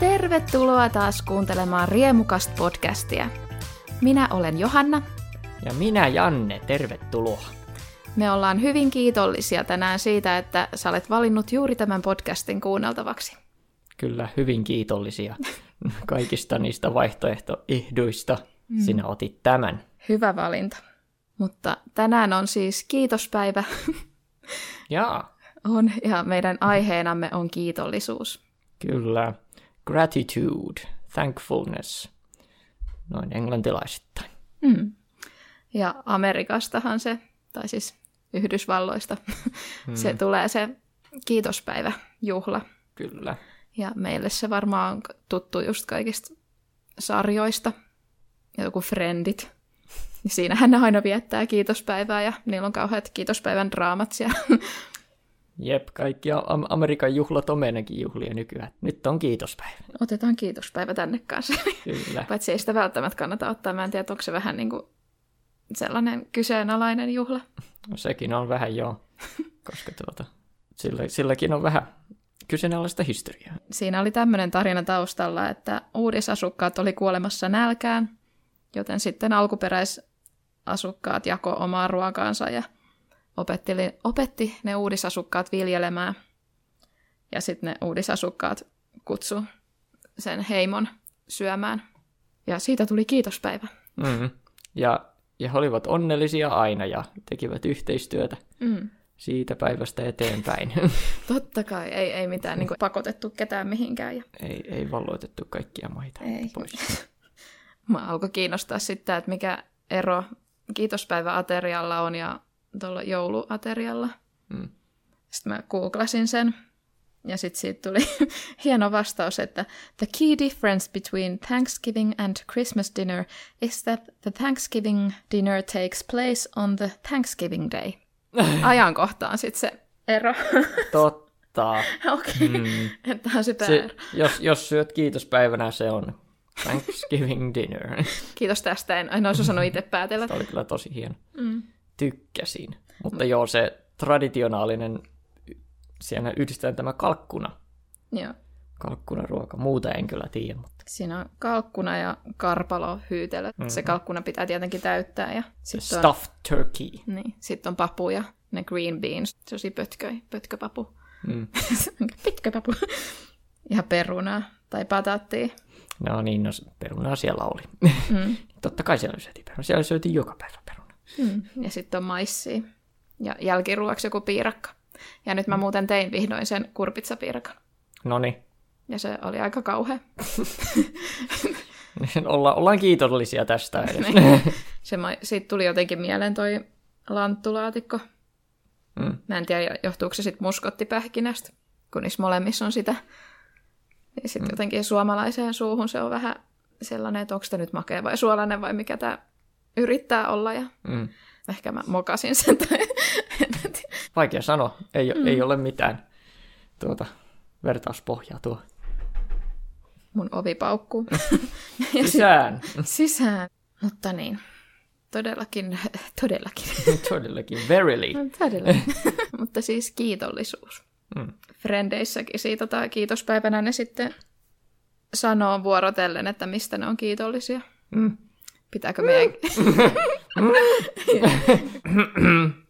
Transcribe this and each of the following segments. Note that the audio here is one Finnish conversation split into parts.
Tervetuloa taas kuuntelemaan Riemukast podcastia. Minä olen Johanna. Ja minä Janne, tervetuloa. Me ollaan hyvin kiitollisia tänään siitä, että sä olet valinnut juuri tämän podcastin kuunneltavaksi. Kyllä, hyvin kiitollisia kaikista niistä vaihtoehtoehdoista. Mm. Sinä otit tämän. Hyvä valinta. Mutta tänään on siis kiitospäivä. Jaa. On, ja meidän aiheenamme on kiitollisuus. Kyllä. Gratitude, thankfulness, noin englantilaisittain. Mm. Ja Amerikastahan se, tai siis Yhdysvalloista, mm. se tulee se kiitospäiväjuhla. Kyllä. Ja meille se varmaan on tuttu just kaikista sarjoista. Ja joku Friendit. Siinähän ne aina viettää kiitospäivää ja niillä on kauheat kiitospäivän draamat siellä. Jep, kaikki Amerikan juhlat on meidänkin juhlia nykyään. Nyt on kiitospäivä. Otetaan kiitospäivä tänne kanssa. Kyllä. Paitsi ei sitä välttämättä kannata ottaa. Mä en tiedä, onko se vähän niin kuin sellainen kyseenalainen juhla. No sekin on vähän joo, koska tuota, sillä, silläkin on vähän kyseenalaista historiaa. Siinä oli tämmöinen tarina taustalla, että uudisasukkaat oli kuolemassa nälkään, joten sitten alkuperäisasukkaat jako omaa ruokaansa ja opetti, opetti ne uudisasukkaat viljelemään. Ja sitten ne uudisasukkaat kutsu sen heimon syömään. Ja siitä tuli kiitospäivä. Mm. Ja, ja he olivat onnellisia aina ja tekivät yhteistyötä mm. siitä päivästä eteenpäin. Totta kai, ei, ei mitään niin kuin, pakotettu ketään mihinkään. Ja... Ei, ei valloitettu kaikkia maita ei. pois. Mä alkoi kiinnostaa sitten, että mikä ero kiitospäiväaterialla on ja tuolla jouluaterialla. Mm. Sitten mä googlasin sen, ja sitten siitä tuli hieno vastaus, että The key difference between Thanksgiving and Christmas dinner is that the Thanksgiving dinner takes place on the Thanksgiving day. Ajankohtaan sitten se ero. Totta. Okei, okay. mm. että on se, se jos, jos syöt kiitospäivänä, se on Thanksgiving dinner. Kiitos tästä, en, en olisi osannut itse päätellä. Tämä oli kyllä tosi hieno. Mm tykkäsin. Mutta joo, se traditionaalinen, siinä yhdistetään tämä kalkkuna. Joo. Kalkkunaruoka. Muuta en kyllä tiedä. Mutta... Siinä on kalkkuna ja karpalo hyytelö. Mm-hmm. Se kalkkuna pitää tietenkin täyttää. Ja sit se on... stuffed turkey. Niin. Sitten on papu ja ne green beans. Tosi pötkö, pötköpapu. Mm. Pitkäpapu. ja perunaa tai pataattia. No niin, no perunaa siellä oli. Mm. Totta kai siellä syötiin perunaa. Siellä syötiin joka päivä perunaa. Mm. Ja sitten on maissi ja jälkiruoksi joku piirakka. Ja nyt mä mm. muuten tein vihdoin sen kurpitsapiirakan. No niin. Ja se oli aika kauhea. Olla, ollaan kiitollisia tästä edes. Niin. se, siitä tuli jotenkin mieleen toi lanttulaatikko. Mm. Mä en tiedä, johtuuko se sitten muskottipähkinästä, kun niissä molemmissa on sitä. Ja sitten mm. jotenkin suomalaiseen suuhun se on vähän sellainen, että onko tämä nyt makea vai suolainen vai mikä tämä yrittää olla ja mm. ehkä mä mokasin sen. Tai Vaikea sanoa, ei, mm. ei ole mitään tuota, vertauspohjaa tuo. Mun ovi paukkuu. Sisään. Sisään. Mutta niin, todellakin, todellakin. todellakin, verily. Todellakin. Mutta siis kiitollisuus. Mm. Frendeissäkin siitä tai kiitospäivänä ne sitten sanoo vuorotellen, että mistä ne on kiitollisia. Mm. Pitääkö meidän...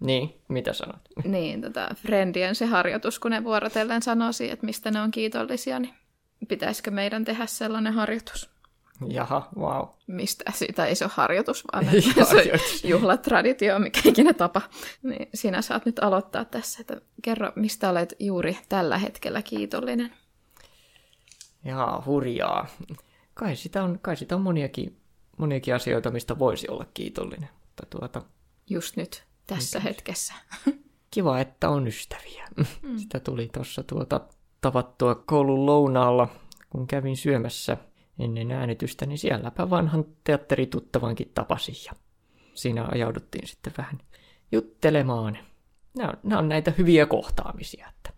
niin, mitä sanot? niin, tota, Friendien se harjoitus, kun ne vuorotellen sanoisi, että mistä ne on kiitollisia, niin pitäisikö meidän tehdä sellainen harjoitus? Jaha, wow. Mistä siitä ei se ole harjoitus, vaan se juhlatraditio, mikä ikinä tapa. Niin sinä saat nyt aloittaa tässä, että kerro, mistä olet juuri tällä hetkellä kiitollinen. Jaa, hurjaa. Kai sitä on, kai sitä on moniakin moniakin asioita, mistä voisi olla kiitollinen. Mutta tuota, Just nyt, tässä mikä? hetkessä. Kiva, että on ystäviä. Mm. Sitä tuli tuossa tuota, tavattua koulun lounaalla, kun kävin syömässä ennen äänitystä, niin sielläpä vanhan teatterituttavankin tapasin ja siinä ajauduttiin sitten vähän juttelemaan. Nämä on, nämä on näitä hyviä kohtaamisia. Että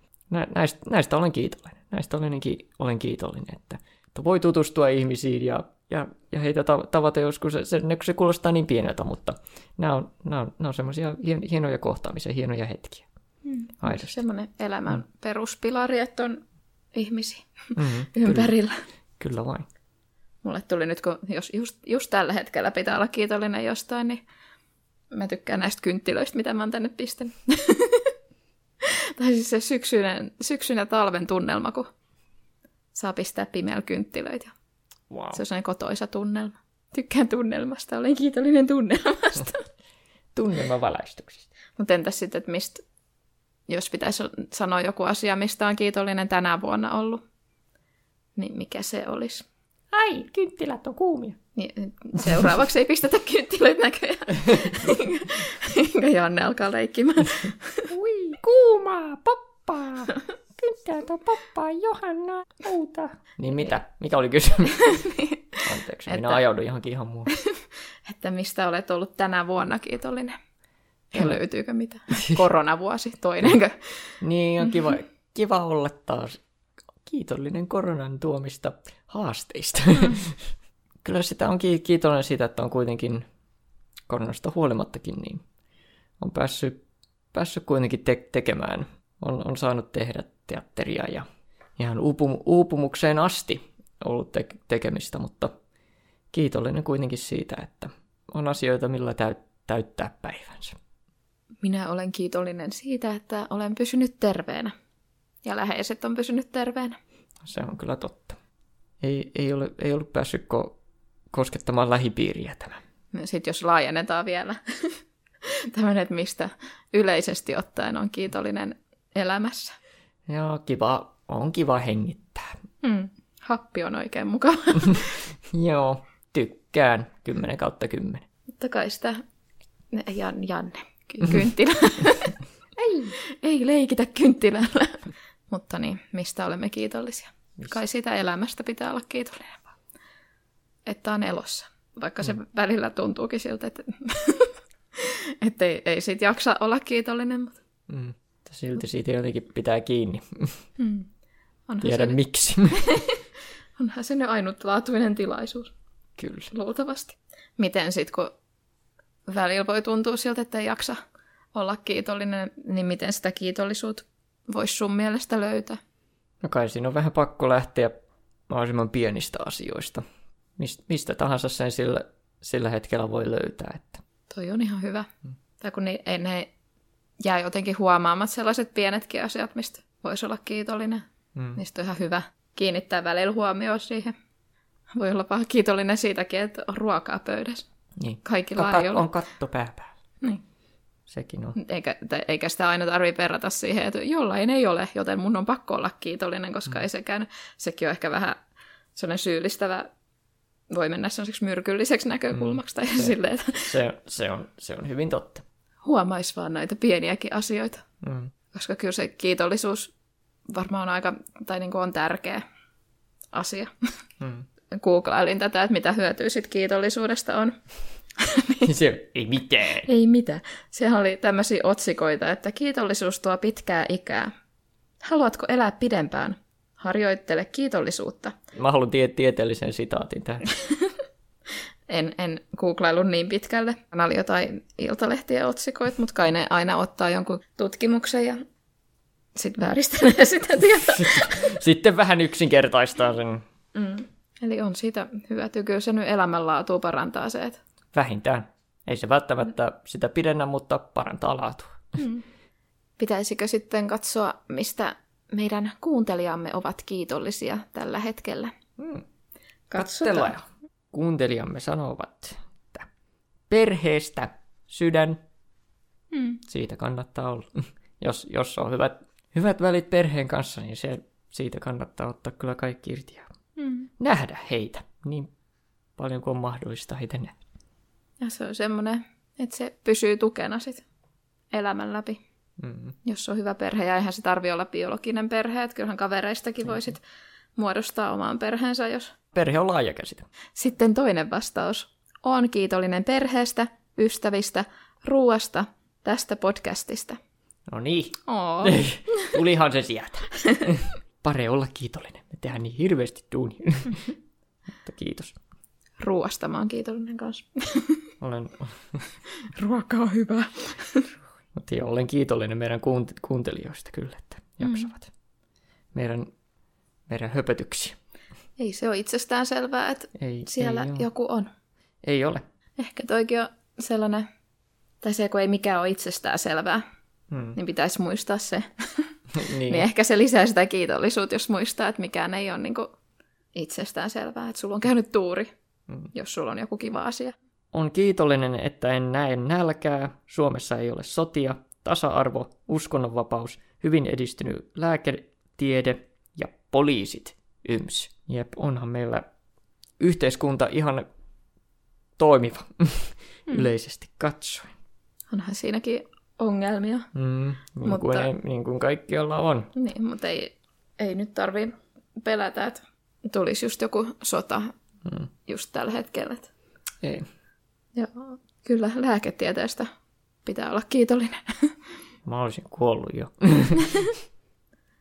näistä, näistä olen kiitollinen. Näistä olen, olen kiitollinen, että, että voi tutustua ihmisiin ja ja, ja heitä tavata joskus, se, se, se kuulostaa niin pieneltä, mutta nämä on, nämä on, nämä on semmoisia hienoja kohtaamisia, hienoja hetkiä. Mm. Aidosti. Semmoinen elämän mm. peruspilari, että on ihmisiä mm-hmm, ympärillä. Kyllä. Kyllä vain. Mulle tuli nyt, kun jos just, just tällä hetkellä pitää olla kiitollinen jostain, niin mä tykkään näistä kynttilöistä, mitä mä oon tänne pistänyt. tai siis se syksyinen, syksyn ja talven tunnelma, kun saa pistää pimeällä kynttilöitä. Wow. Se on sellainen kotoisa tunnelma. Tykkään tunnelmasta, olen kiitollinen tunnelmasta. Tunnelma valaistuksista. Mutta entäs sitten, että mistä, jos pitäisi sanoa joku asia, mistä on kiitollinen tänä vuonna ollut, niin mikä se olisi? Ai, kynttilät on kuumia. Niin, seuraavaksi ei pistetä kynttilöitä näköjään. Janne alkaa leikkimään. Ui, kuumaa, poppaa. Kynttilät on poppaa, Johanna, muuta. Niin mitä? Mikä oli kysymys? Anteeksi, minä Että- ajaudun johonkin ihan muuhun. että mistä olet ollut tänä vuonna kiitollinen. Ja löytyykö mitä? Koronavuosi, toinenkö? Niin, on kiva, kiva olla taas kiitollinen koronan tuomista haasteista. Kyllä sitä on ki- kiitollinen siitä, että on kuitenkin koronasta huolimattakin, niin on päässyt, päässyt kuitenkin te- tekemään. On, on saanut tehdä teatteria ja ihan uupum- uupumukseen asti ollut te- tekemistä, mutta kiitollinen kuitenkin siitä, että on asioita, millä täyt- täyttää päivänsä. Minä olen kiitollinen siitä, että olen pysynyt terveenä. Ja läheiset on pysynyt terveenä. Se on kyllä totta. Ei, ei, ole, ei ollut päässyt ko- koskettamaan lähipiiriä tämä. Sitten jos laajennetaan vielä tämmöinen, että mistä yleisesti ottaen on kiitollinen elämässä. Ja kiva, on kiva hengittää. Hmm. Happi on oikein mukava. Joo, tykkään 10 kautta 10. Mutta kai sitä... Jan, Janne, ky- kynttilä. ei, ei leikitä kynttilällä. Mutta niin, mistä olemme kiitollisia? Mistä? Kai sitä elämästä pitää olla kiitollinen. Että on elossa. Vaikka se välillä tuntuukin siltä, että, että ei, ei siitä jaksa olla kiitollinen. Mutta Mm. Mutta Silti siitä jotenkin pitää kiinni. hmm. onhan, Tiedä se, miksi. onhan se nyt ainutlaatuinen tilaisuus. Kyllä. Luultavasti. Miten sitten, kun välillä voi tuntua siltä, että ei jaksa olla kiitollinen, niin miten sitä kiitollisuutta voisi sun mielestä löytää? No kai siinä on vähän pakko lähteä mahdollisimman pienistä asioista. Mist, mistä tahansa sen sillä, sillä hetkellä voi löytää. Että. Toi on ihan hyvä. Mm. Tai kun ne, ei, ne jää jotenkin huomaamat sellaiset pienetkin asiat, mistä voisi olla kiitollinen. Mm. Niistä on ihan hyvä kiinnittää välillä huomioon siihen. Voi olla vaan kiitollinen siitäkin, että on ruokaa pöydässä. Niin. Kaikilla Ka- ei ole. on katto pää päällä. Niin. Sekin on. Eikä, eikä sitä aina tarvitse verrata siihen, että jollain ei ole, joten mun on pakko olla kiitollinen, koska mm. ei sekään, sekin on ehkä vähän sellainen syyllistävä, voi mennä sellaiseksi myrkylliseksi näkökulmaksi, tai se- silleen, että Se, se, on, se on hyvin totta. Huomaisi vaan näitä pieniäkin asioita. Mm. Koska kyllä se kiitollisuus varmaan on aika, tai niin kuin on tärkeä asia. Mm. Googlailin tätä, että mitä hyötyä sit kiitollisuudesta on. se ei mitään. Ei mitään. Siellä oli tämmöisiä otsikoita, että kiitollisuus tuo pitkää ikää. Haluatko elää pidempään? Harjoittele kiitollisuutta. Mä haluan tie- tieteellisen sitaatin tähän. En, en googlaillut niin pitkälle. Nämä oli jotain iltalehtien otsikoita, mutta kai ne aina ottaa jonkun tutkimuksen ja sitten vääristelee sitä tietoa. Sitten vähän yksinkertaistaa sen Mm. Eli on siitä hyötyä. Kyllä se nyt elämänlaatua parantaa se, että vähintään. Ei se välttämättä sitä pidennä, mutta parantaa laatua. pitäisikö sitten katsoa, mistä meidän kuuntelijamme ovat kiitollisia tällä hetkellä. Hmm. Katsotaan. Kuuntelijamme sanovat, että perheestä sydän, Mm. siitä kannattaa olla. Jos, jos on hyvät, hyvät välit perheen kanssa, niin se, siitä kannattaa ottaa kyllä kaikki irti ja Mm. nähdä heitä niin paljon kuin on mahdollista heitä nähdä. Ja se on semmoinen, että se pysyy tukena sit elämän läpi. Mm. Jos on hyvä perhe, ja eihän se tarvi olla biologinen perhe, että kyllähän kavereistakin voisit muodostaa oman perheensä, jos... Perhe on laaja käsite. Sitten toinen vastaus. Olen kiitollinen perheestä, ystävistä, ruuasta, tästä podcastista. No niin, Oo. tulihan se sieltä. Pare olla kiitollinen. Me tehdään niin hirveästi duunia. Mutta kiitos. Ruuasta mä oon kiitollinen kanssa. Olen, Ruoka on hyvä. mutta joo, olen kiitollinen meidän kuunt- kuuntelijoista kyllä, että jaksavat. Meidän, meidän höpötyksiä. Ei se ole itsestään selvää, että Ei, siellä ei, ole. joku on. ei ole. Ehkä toikin on sellainen, tai se kun ei mikään ole itsestään selvää, Hmm. niin pitäisi muistaa se. niin. niin ehkä se lisää sitä kiitollisuutta, jos muistaa, että mikään ei ole niin itsestään selvää, että sulla on käynyt tuuri, Mm. jos sulla on joku kiva asia. On kiitollinen, että en näe nälkää, Suomessa ei ole sotia, tasa-arvo, uskonnonvapaus, hyvin edistynyt lääketiede ja poliisit yms. Jep, onhan meillä yhteiskunta ihan toimiva yleisesti katsoen. Onhan siinäkin ongelmia. Mm, niin, Mutta- kuin, ei, niin kuin kaikkialla on. Niin, mutta ei, ei nyt tarvi pelätä, että tulisi just joku sota Mm. just tällä hetkellä. Et- Ei. Ja kyllä lääketieteestä pitää olla kiitollinen. Mä olisin kuollut jo.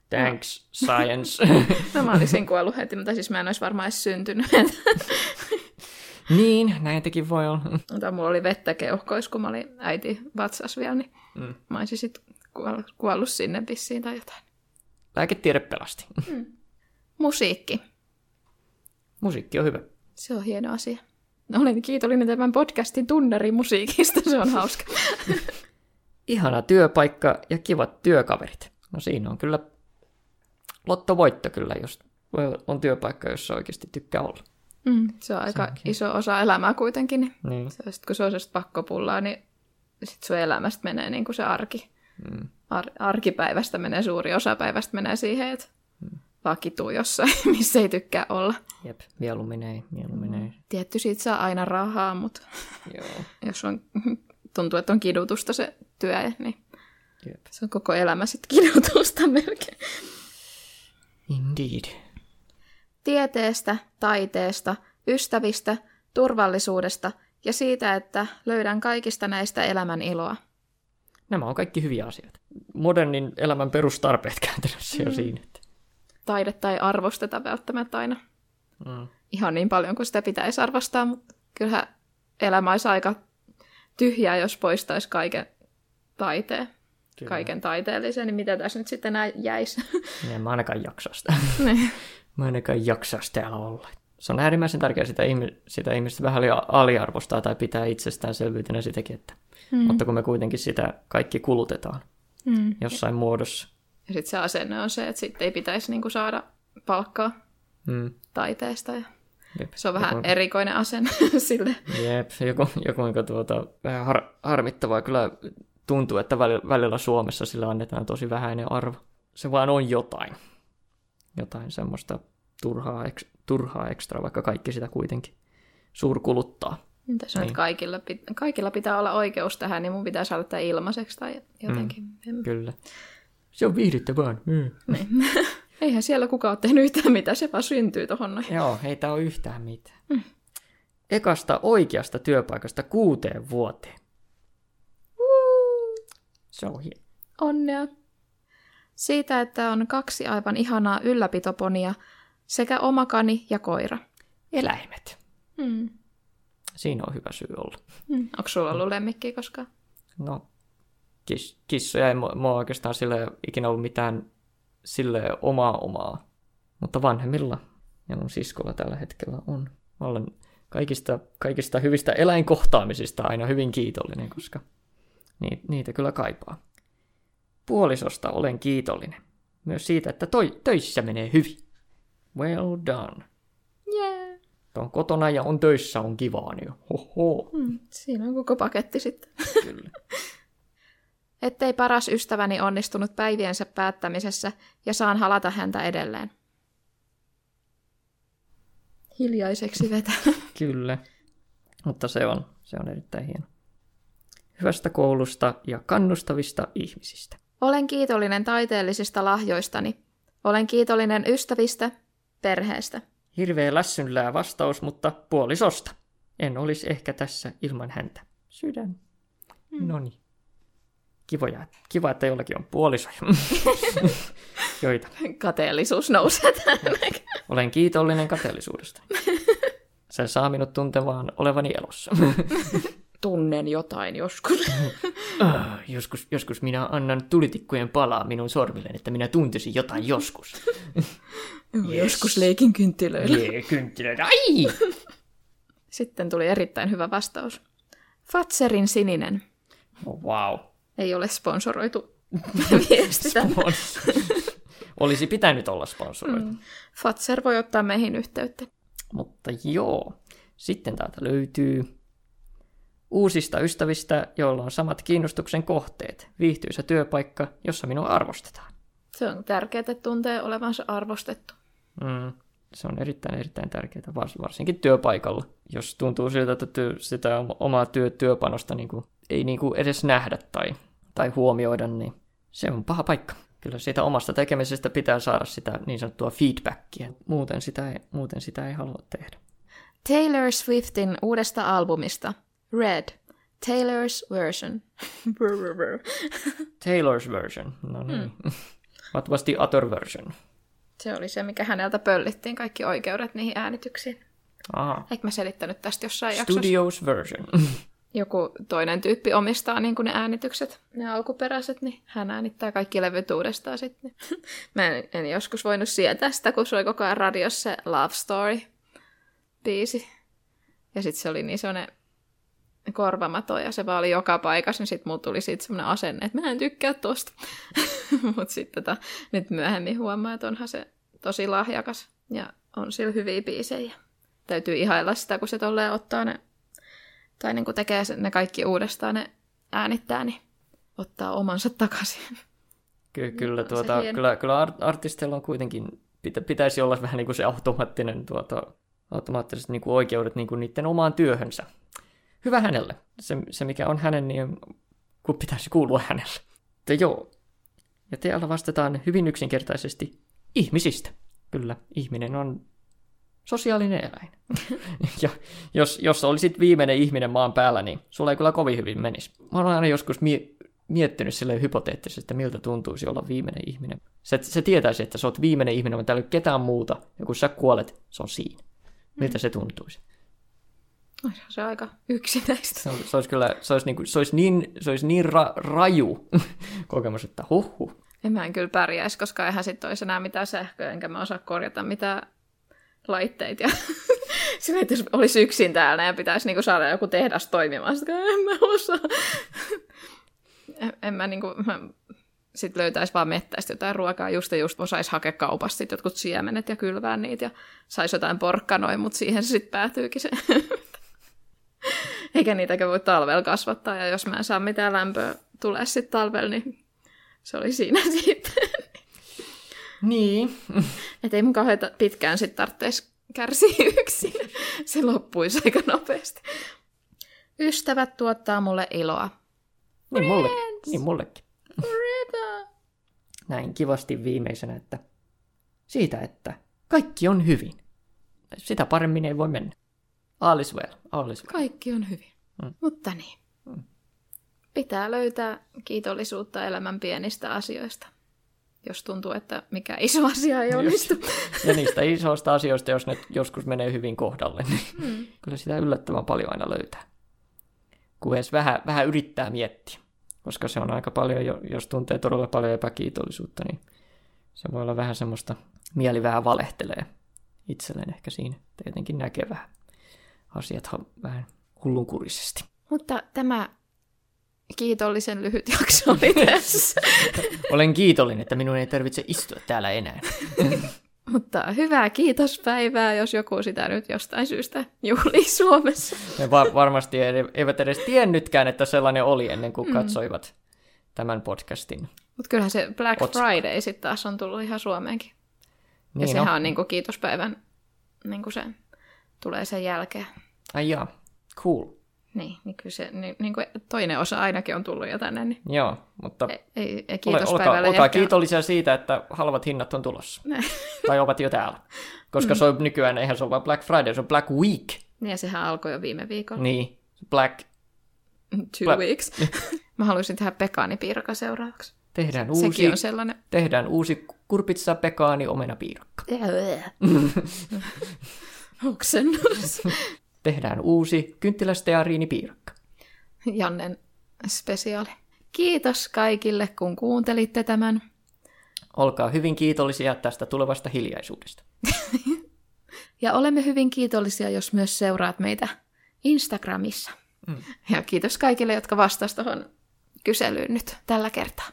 Thanks, science. No mä olisin kuollut heti, mutta siis mä en olisi varmaan edes syntynyt. niin, näitäkin voi olla. Mutta mulla oli vettä keuhkois, kun mä olin äiti vatsas vielä, niin Mm. mä olisin sitten kuollut, kuollut sinne vissiin tai jotain. Lääketiede pelasti. Musiikki. Musiikki on hyvä. Se on hieno asia. Olen kiitollinen tämän podcastin tunnarimusiikista, se on hauska. Ihana työpaikka ja kivat työkaverit. No siinä on kyllä lottovoitto kyllä, jos on työpaikka, jossa oikeasti tykkää olla. Mm, se on aika Senkin. iso osa elämää kuitenkin. Niin se, sit kun se on sellaista pakkopullaa, niin sit sun elämästä menee niin kuin se arki. Mm. Ar- arkipäivästä menee suuri osa päivästä menee siihen, että vaan kituu jossain, missä ei tykkää olla. Jep, mieluummin ei, mieluummin ei. Tietty siitä saa aina rahaa, mutta Joo, jos on, tuntuu, että on kidutusta se työ, niin jep. se on koko elämä sitten kidutusta melkein. Indeed. Tieteestä, taiteesta, ystävistä, turvallisuudesta ja siitä, että löydän kaikista näistä elämän iloa. Nämä on kaikki hyviä asioita. Modernin elämän perustarpeet käytännössä jo siinä. Että. Taidetta ei arvosteta välttämättä aina Mm. ihan niin paljon kuin sitä pitäisi arvostaa, mutta kyllähän elämä olisi aika tyhjää, jos poistaisi kaiken taiteen, Kyllä. kaiken taiteellisen, niin mitä tässä nyt sitten enää jäisi? En mä ainakaan jaksaa sitä. Niin. Mä ainakaan jaksaisi täällä olla. Se on äärimmäisen tärkeää sitä, ihmi- sitä ihmistä vähän liian aliarvostaa tai pitää itsestäänselvyytenä sitäkin, että mm. mutta kun me kuitenkin sitä kaikki kulutetaan Mm. jossain muodossa. Ja sitten se asenne on se, että sitten ei pitäisi niinku saada palkkaa Mm. taiteesta. Ja Jep. se on vähän Joku- erikoinen asenne sille. Jep, joku, joku niin tuota, vähän har, harmittavaa. Kyllä tuntuu, että välillä, Suomessa sillä annetaan tosi vähäinen arvo. Se vaan on jotain. Jotain semmoista turhaa, eks, turhaa ekstra, vaikka kaikki sitä kuitenkin suurkuluttaa. Tässä on, Niin. kaikilla, pit- kaikilla pitää olla oikeus tähän, niin mun pitää saada tämä ilmaiseksi tai jotenkin. Mm. Kyllä. Se on viihdyttävää. Mm. Niin. Eihän siellä kukaan ole tehnyt yhtään mitään, se vaan syntyy tuohon noin. Joo, ei tää ole yhtään mitään. Mm. Ekasta oikeasta työpaikasta kuuteen vuoteen. Se on hieno. Onnea. Siitä, että on kaksi aivan ihanaa ylläpitoponia sekä oma kani ja koira. Eläimet. Hmm. Siinä on hyvä syy olla. Hmm. Onko sulla ollut lemmikkiä koskaan? No, kis, kissoja ei mu- mua oikeastaan sille ikinä ollut mitään sille omaa omaa. Mutta vanhemmilla ja mun siskolla tällä hetkellä on. Mä olen kaikista, kaikista hyvistä eläinkohtaamisista aina hyvin kiitollinen, koska niitä kyllä kaipaa. Puolisosta olen kiitollinen. Myös siitä, että toi, töissä menee hyvin. Well done. Yeah. On kotona ja on töissä on kivaa, niin hoho. Hmm. Siinä on koko paketti sitten. Kyllä. Ettei paras ystäväni onnistunut päiviensä päättämisessä ja saan halata häntä edelleen. Hiljaiseksi vetä. Kyllä. Mutta se on, se on erittäin hieno. Hyvästä koulusta ja kannustavista ihmisistä. Olen kiitollinen taiteellisista lahjoistani. Olen kiitollinen ystävistä, perheestä. Hirveä lässynlää vastaus, mutta puolisosta. En olisi ehkä tässä ilman häntä. Sydän. Mm. No niin. Kivoja. Kiva, että jollakin on puolisoja. Joita. Kateellisuus nousee tänne. Olen kiitollinen kateellisuudesta. Se saa minut tuntemaan olevani elossa. tunnen jotain joskus. Ah, joskus, joskus minä annan tulitikkujen palaa minun sormilleen, että minä tuntisin jotain joskus. yes. Joskus leikin kynttilöillä. Jee, kynttilöillä. Ai! Sitten tuli erittäin hyvä vastaus. Fatserin sininen. Oh, wow. Ei ole sponsoroitu viestitä. Spons- Olisi pitänyt olla sponsoroitu. Mm. Fatser voi ottaa meihin yhteyttä. Mutta joo. Sitten täältä löytyy uusista ystävistä, joilla on samat kiinnostuksen kohteet. Viihtyisä työpaikka, jossa minua arvostetaan. Se on tärkeää, että tuntee olevansa arvostettu. Mm. Se on erittäin, erittäin tärkeää, varsinkin työpaikalla. Jos tuntuu siltä, että työ, sitä omaa työ, työpanosta niin kuin, ei niin kuin edes nähdä tai, tai huomioida, niin se on paha paikka. Kyllä siitä omasta tekemisestä pitää saada sitä niin sanottua feedbackia. Muuten sitä ei, muuten sitä ei halua tehdä. Taylor Swiftin uudesta albumista Red, Taylor's version. Taylor's version, no niin. Mm. What was the other version? Se oli se, mikä häneltä pöllittiin kaikki oikeudet niihin äänityksiin. Aha. Eikö mä selittänyt tästä jossain Studios jaksossa? version. Joku toinen tyyppi omistaa niin kuin ne äänitykset, ne alkuperäiset, niin hän äänittää kaikki levyt uudestaan sitten. mä en, en joskus voinut sietää sitä, kun se oli koko ajan radiossa se Love Story-biisi. Ja sitten se oli niin sellainen korvamato ja se vaan oli joka paikassa, niin sitten mulla tuli siitä semmoinen asenne, että mä en tykkää tosta. Mutta sitten tota, nyt myöhemmin huomaa, että onhan se tosi lahjakas ja on sillä hyviä biisejä. Täytyy ihailla sitä, kun se tolleen ottaa ne, tai niin kun tekee ne kaikki uudestaan, ne äänittää, niin ottaa omansa takaisin. Ky- kyllä, tuota, kyllä, kyllä artisteilla on kuitenkin, pitä, pitäisi olla vähän niin kuin se automaattinen tuota, automaattiset niin kuin oikeudet niin kuin niiden omaan työhönsä hyvä hänelle. Se, se mikä on hänen, niin kun pitäisi kuulua hänelle. Mutta joo. Ja täällä vastataan hyvin yksinkertaisesti ihmisistä. Kyllä, ihminen on sosiaalinen eläin. ja jos, jos olisit viimeinen ihminen maan päällä, niin sulla ei kyllä kovin hyvin menisi. Mä olen aina joskus mie- miettinyt sille hypoteettisesti, että miltä tuntuisi olla viimeinen ihminen. Se, se tietäisi, että sä oot viimeinen ihminen, mutta täällä ei ole ketään muuta, ja kun sä kuolet, se on siinä. Miltä mm. se tuntuisi? Olisihan se aika yksinäistä. Se, se olisi kyllä, se olisi, niin, kuin, se olisi niin, se olisi niin ra, raju kokemus, että huh. En mä en kyllä pärjäisi, koska eihän sitten olisi enää mitään sähköä, enkä mä osaa korjata mitään laitteita. Ja sillä, että jos olisi yksin täällä ja pitäisi niinku saada joku tehdas toimimaan, sitten en mä osaa. en, en mä niinku, mä sitten löytäisi vaan mettäistä jotain ruokaa, just ja just osaisi hakea kaupasta sit jotkut siemenet ja kylvää niitä ja saisi jotain porkkanoja, mutta siihen se sitten päätyykin se. Eikä niitäkään voi talvella kasvattaa, ja jos mä en saa mitään lämpöä tulee sitten talvella, niin se oli siinä sitten. Niin. Että ei mun kauhean pitkään sitten tarvitsisi kärsiä yksin. Se loppuisi aika nopeasti. Ystävät tuottaa mulle iloa. Niin, mulle, niin mullekin. Forever. Näin kivasti viimeisenä, että siitä, että kaikki on hyvin. Sitä paremmin ei voi mennä. All is well. All is well. Kaikki on hyvin. Mm. Mutta niin. Mm. Pitää löytää kiitollisuutta elämän pienistä asioista. Jos tuntuu, että mikä iso asia ei onnistu. ja niistä isoista asioista, jos ne joskus menee hyvin kohdalle, niin mm. kyllä sitä yllättävän paljon aina löytää. Kun edes vähän, vähän yrittää miettiä. Koska se on aika paljon, jos tuntee todella paljon epäkiitollisuutta, niin se voi olla vähän semmoista, mieli vähän valehtelee itselleen ehkä siinä. Tietenkin näkee vähän asiat vähän hullunkurisesti. Mutta tämä kiitollisen lyhyt jakso oli tässä. Olen kiitollinen, että minun ei tarvitse istua täällä enää. Mutta hyvää kiitospäivää, jos joku sitä nyt jostain syystä juhlii Suomessa. Ne va- varmasti eivät edes tiennytkään, että sellainen oli ennen kuin mm. katsoivat tämän podcastin. Mutta kyllähän se Black Otska. Friday sitten taas on tullut ihan Suomeenkin. Niin ja sehän no. on niin kuin kiitospäivän niin kuin se tulee sen jälkeen. Ai jaa, cool. Niin, niin kyllä se, niin, niin kuin toinen osa ainakin on tullut jo tänne. Niin... Joo, mutta ei, ei, ei ole, olkaa, olkaa ehkä... kiitollisia siitä, että halvat hinnat on tulossa. tai ovat jo täällä. Koska mm. se on nykyään, eihän se ole vain Black Friday, se on Black Week. Niin, ja sehän alkoi jo viime viikolla. Niin, Black... Two Black... weeks. Mä haluaisin tehdä pekaanipiirakka seuraavaksi. Tehdään uusi, Sekin on sellainen. Tehdään uusi kurpitsa pekaani omena piirakka. Oksennus. Tehdään uusi kynttilästeariinipiirakka. Jannen spesiaali. Kiitos kaikille, kun kuuntelitte tämän. Olkaa hyvin kiitollisia tästä tulevasta hiljaisuudesta. ja olemme hyvin kiitollisia, jos myös seuraat meitä Instagramissa. Mm. Ja kiitos kaikille, jotka vastasivat tuohon kyselyyn nyt tällä kertaa.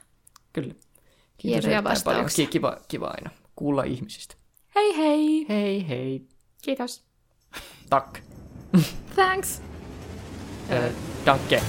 Kyllä. Kiitos Hienoja vastauksia. Kiva, kiva aina kuulla ihmisistä. Hei hei! Hei hei! Kiitos. Tack. Thanks. Äh, danke.